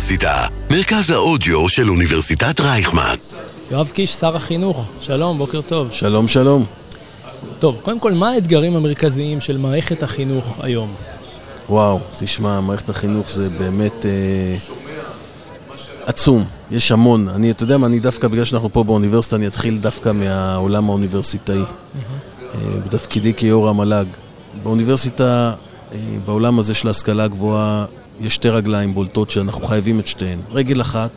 האוניברסיטה, מרכז האודיו של אוניברסיטת רייכמן. יואב קיש, שר החינוך, שלום, בוקר טוב. שלום, שלום. טוב, קודם כל, מה האתגרים המרכזיים של מערכת החינוך היום? וואו, תשמע, מערכת החינוך זה באמת אה, עצום, יש המון. אני, אתה יודע מה, אני דווקא, בגלל שאנחנו פה באוניברסיטה, אני אתחיל דווקא מהעולם האוניברסיטאי. אה, בתפקידי כיו"ר המל"ג. באוניברסיטה, אה, בעולם הזה של ההשכלה הגבוהה, יש שתי רגליים בולטות שאנחנו חייבים את שתיהן. רגל אחת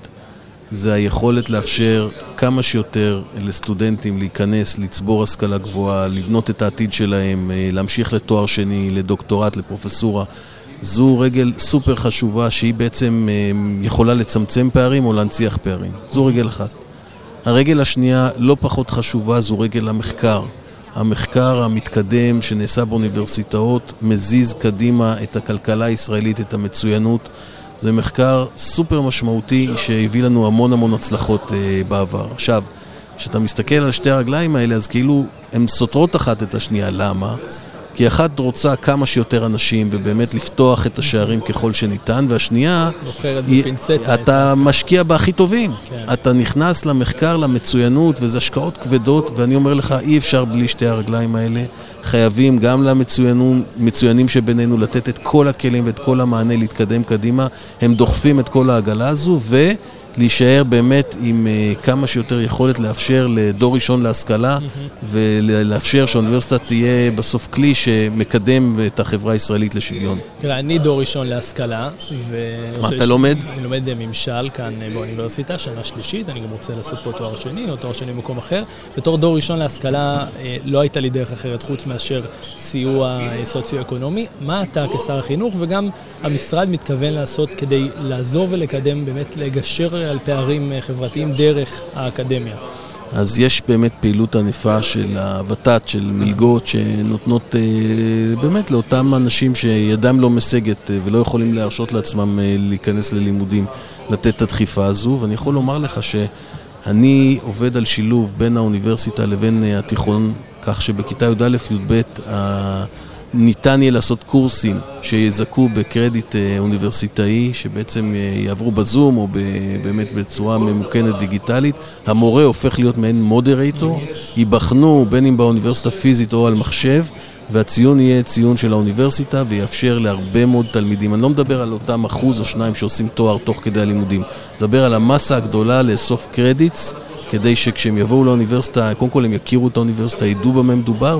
זה היכולת לאפשר כמה שיותר לסטודנטים להיכנס, לצבור השכלה גבוהה, לבנות את העתיד שלהם, אה, להמשיך לתואר שני, לדוקטורט, לפרופסורה. זו רגל סופר חשובה שהיא בעצם אה, יכולה לצמצם פערים או להנציח פערים. זו רגל אחת. הרגל השנייה, לא פחות חשובה, זו רגל המחקר. המחקר המתקדם שנעשה באוניברסיטאות מזיז קדימה את הכלכלה הישראלית, את המצוינות. זה מחקר סופר משמעותי שהביא לנו המון המון הצלחות אה, בעבר. עכשיו, כשאתה מסתכל על שתי הרגליים האלה, אז כאילו הן סותרות אחת את השנייה. למה? כי אחת רוצה כמה שיותר אנשים ובאמת לפתוח את השערים ככל שניתן, והשנייה, היא, אתה משקיע בהכי טובים. כן. אתה נכנס למחקר, למצוינות, וזה השקעות כבדות, ואני אומר לך, אי אפשר בלי שתי הרגליים האלה. חייבים גם למצוינים שבינינו לתת את כל הכלים ואת כל המענה להתקדם קדימה. הם דוחפים את כל העגלה הזו, ו... להישאר באמת עם uh, כמה שיותר יכולת לאפשר לדור ראשון להשכלה. ולאפשר שהאוניברסיטה תהיה בסוף כלי שמקדם את החברה הישראלית לשוויון. תראה, אני דור ראשון להשכלה. ו... מה אתה לומד? אני לומד אה, ממשל כאן אה, באוניברסיטה, שנה שלישית, אני גם רוצה לעשות פה תואר שני או תואר שני במקום אחר. בתור דור ראשון להשכלה לא הייתה לי דרך אחרת חוץ מאשר סיוע סוציו-אקונומי. מה אתה כשר החינוך וגם המשרד מתכוון לעשות כדי לעזור ולקדם, באמת לגשר על פערים אה, חברתיים דרך האקדמיה. אז יש באמת פעילות ענפה של הוות"ת, של מלגות שנותנות אה, באמת לאותם אנשים שידם לא משגת אה, ולא יכולים להרשות לעצמם להיכנס ללימודים, לתת את הדחיפה הזו. ואני יכול לומר לך שאני עובד על שילוב בין האוניברסיטה לבין התיכון, כך שבכיתה י"א-י"ב ניתן יהיה לעשות קורסים שיזכו בקרדיט אה, אוניברסיטאי, שבעצם אה, יעברו בזום או באמת בצורה ממוכנת דיגיטלית. המורה הופך להיות מעין מודרייטור, ייבחנו בין אם באוניברסיטה פיזית או על מחשב. והציון יהיה ציון של האוניברסיטה ויאפשר להרבה מאוד תלמידים. אני לא מדבר על אותם אחוז או שניים שעושים תואר תוך כדי הלימודים, מדבר על המסה הגדולה לאסוף קרדיטס כדי שכשהם יבואו לאוניברסיטה, קודם כל הם יכירו את האוניברסיטה, ידעו במה מדובר,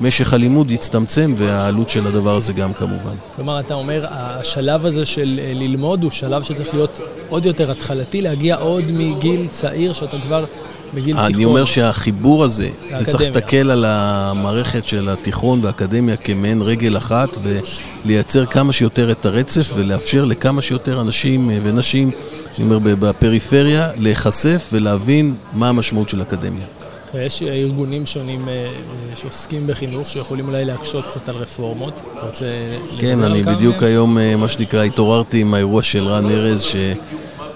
ומשך הלימוד יצטמצם, והעלות של הדבר הזה גם כמובן. כלומר, אתה אומר, השלב הזה של אה, ללמוד הוא שלב שצריך להיות עוד יותר התחלתי, להגיע עוד מגיל צעיר, שאתה כבר בגיל תיכון. אני אומר שהחיבור הזה, אתה צריך להסתכל על המערכת של התיכון והאקדמיה כמעין רגל אחת, ולייצר כמה שיותר את הרצף, ולאפשר לכמה שיותר אנשים אה, ונשים אני אומר, בפריפריה, להיחשף ולהבין מה המשמעות של אקדמיה. יש ארגונים שונים אה, שעוסקים בחינוך, שיכולים אולי להקשות קצת על רפורמות. אתה רוצה כן, אני בדיוק היום, אה, מה שנקרא, התעוררתי עם האירוע של רן ארז, ש...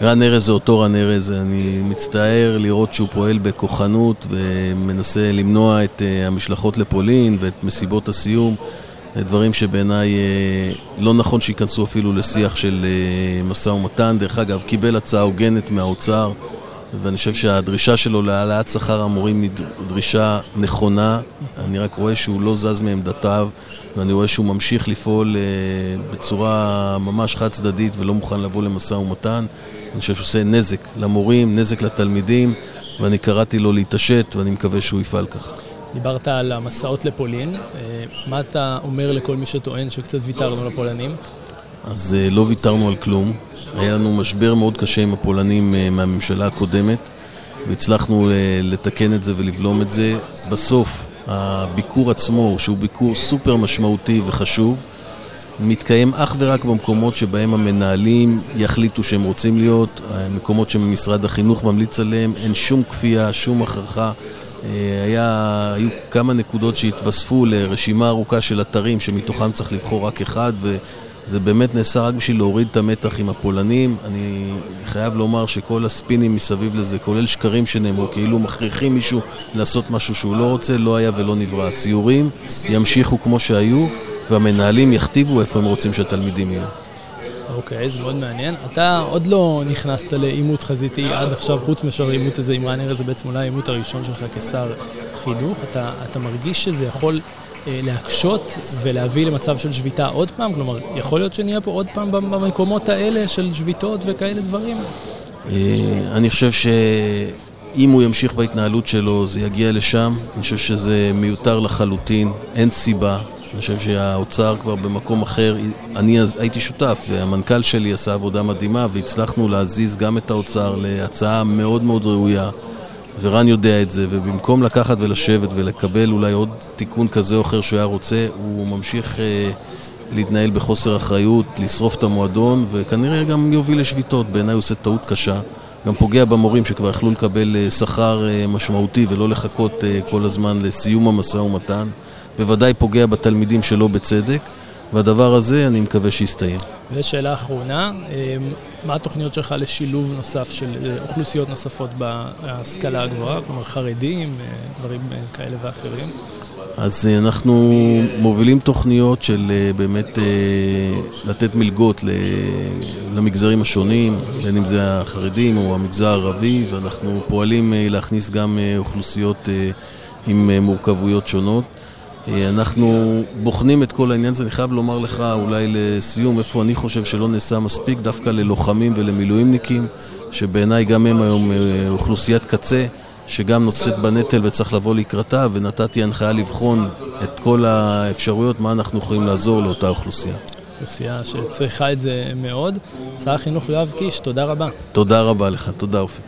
רן ארז זה אותו רן ארז, אני מצטער לראות שהוא פועל בכוחנות ומנסה למנוע את אה, המשלחות לפולין ואת מסיבות הסיום. דברים שבעיניי אה, לא נכון שייכנסו אפילו לשיח של אה, משא ומתן. דרך אגב, קיבל הצעה הוגנת מהאוצר, ואני חושב שהדרישה שלו להעלאת שכר המורים היא דרישה נכונה. אני רק רואה שהוא לא זז מעמדתיו, ואני רואה שהוא ממשיך לפעול אה, בצורה ממש חד צדדית ולא מוכן לבוא למשא ומתן. אני חושב שהוא עושה נזק למורים, נזק לתלמידים, ואני קראתי לו להתעשת, ואני מקווה שהוא יפעל ככה. דיברת על המסעות לפולין, אה, מה אתה אומר לכל מי שטוען שקצת ויתרנו לפולנים? אז אה, לא ויתרנו על כלום. היה לנו משבר מאוד קשה עם הפולנים אה, מהממשלה הקודמת, והצלחנו לתקן את זה ולבלום את זה. בסוף, הביקור עצמו, שהוא ביקור סופר משמעותי וחשוב, מתקיים אך ורק במקומות שבהם המנהלים יחליטו שהם רוצים להיות, מקומות שמשרד החינוך ממליץ עליהם, אין שום כפייה, שום הכרחה. אה, היה, היו כמה נקודות שהתווספו לרשימה ארוכה של אתרים שמתוכם צריך לבחור רק אחד וזה באמת נעשה רק בשביל להוריד את המתח עם הפולנים. אני חייב לומר שכל הספינים מסביב לזה, כולל שקרים שנאמרו, כאילו מכריחים מישהו לעשות משהו שהוא לא רוצה, לא היה ולא נברא. הסיורים ימשיכו כמו שהיו והמנהלים יכתיבו איפה הם רוצים שהתלמידים יהיו. אוקיי, זה מאוד מעניין. אתה עוד לא נכנסת לעימות חזיתי עד עכשיו, חוץ מאשר עימות הזה עם ראנר, זה בעצם אולי העימות הראשון שלך כשר חינוך. אתה, אתה מרגיש שזה יכול אה, להקשות ולהביא למצב של שביתה עוד פעם? כלומר, יכול להיות שנהיה פה עוד פעם במקומות האלה של שביתות וכאלה דברים? אה, אני חושב שאם הוא ימשיך בהתנהלות שלו, זה יגיע לשם. אני חושב שזה מיותר לחלוטין, אין סיבה. אני חושב שהאוצר כבר במקום אחר, אני אז הייתי שותף, והמנכ"ל שלי עשה עבודה מדהימה, והצלחנו להזיז גם את האוצר להצעה מאוד מאוד ראויה, ורן יודע את זה, ובמקום לקחת ולשבת ולקבל אולי עוד תיקון כזה או אחר שהוא היה רוצה, הוא ממשיך אה, להתנהל בחוסר אחריות, לשרוף את המועדון, וכנראה גם יוביל לשביתות. בעיניי הוא עושה טעות קשה. גם פוגע במורים שכבר יכלו לקבל אה, שכר אה, משמעותי ולא לחכות אה, כל הזמן לסיום המשא ומתן. בוודאי פוגע בתלמידים שלא בצדק, והדבר הזה אני מקווה שיסתיים. ושאלה אחרונה, מה התוכניות שלך לשילוב נוסף של אוכלוסיות נוספות בהשכלה הגבוהה, כלומר חרדים, דברים כאלה ואחרים? אז אנחנו מובילים תוכניות של באמת לתת מלגות למגזרים השונים, בין אם זה החרדים או המגזר הערבי, ואנחנו פועלים להכניס גם אוכלוסיות עם מורכבויות שונות. אנחנו בוחנים את כל העניין הזה, אני חייב לומר לך אולי לסיום איפה אני חושב שלא נעשה מספיק דווקא ללוחמים ולמילואימניקים שבעיניי גם הם היום אוכלוסיית קצה שגם נושאת בנטל וצריך לבוא לקראתה ונתתי הנחיה לבחון את כל האפשרויות מה אנחנו יכולים לעזור לאותה אוכלוסייה. אוכלוסייה שצריכה את זה מאוד. שר החינוך יואב קיש, תודה רבה. תודה רבה לך, תודה אופק.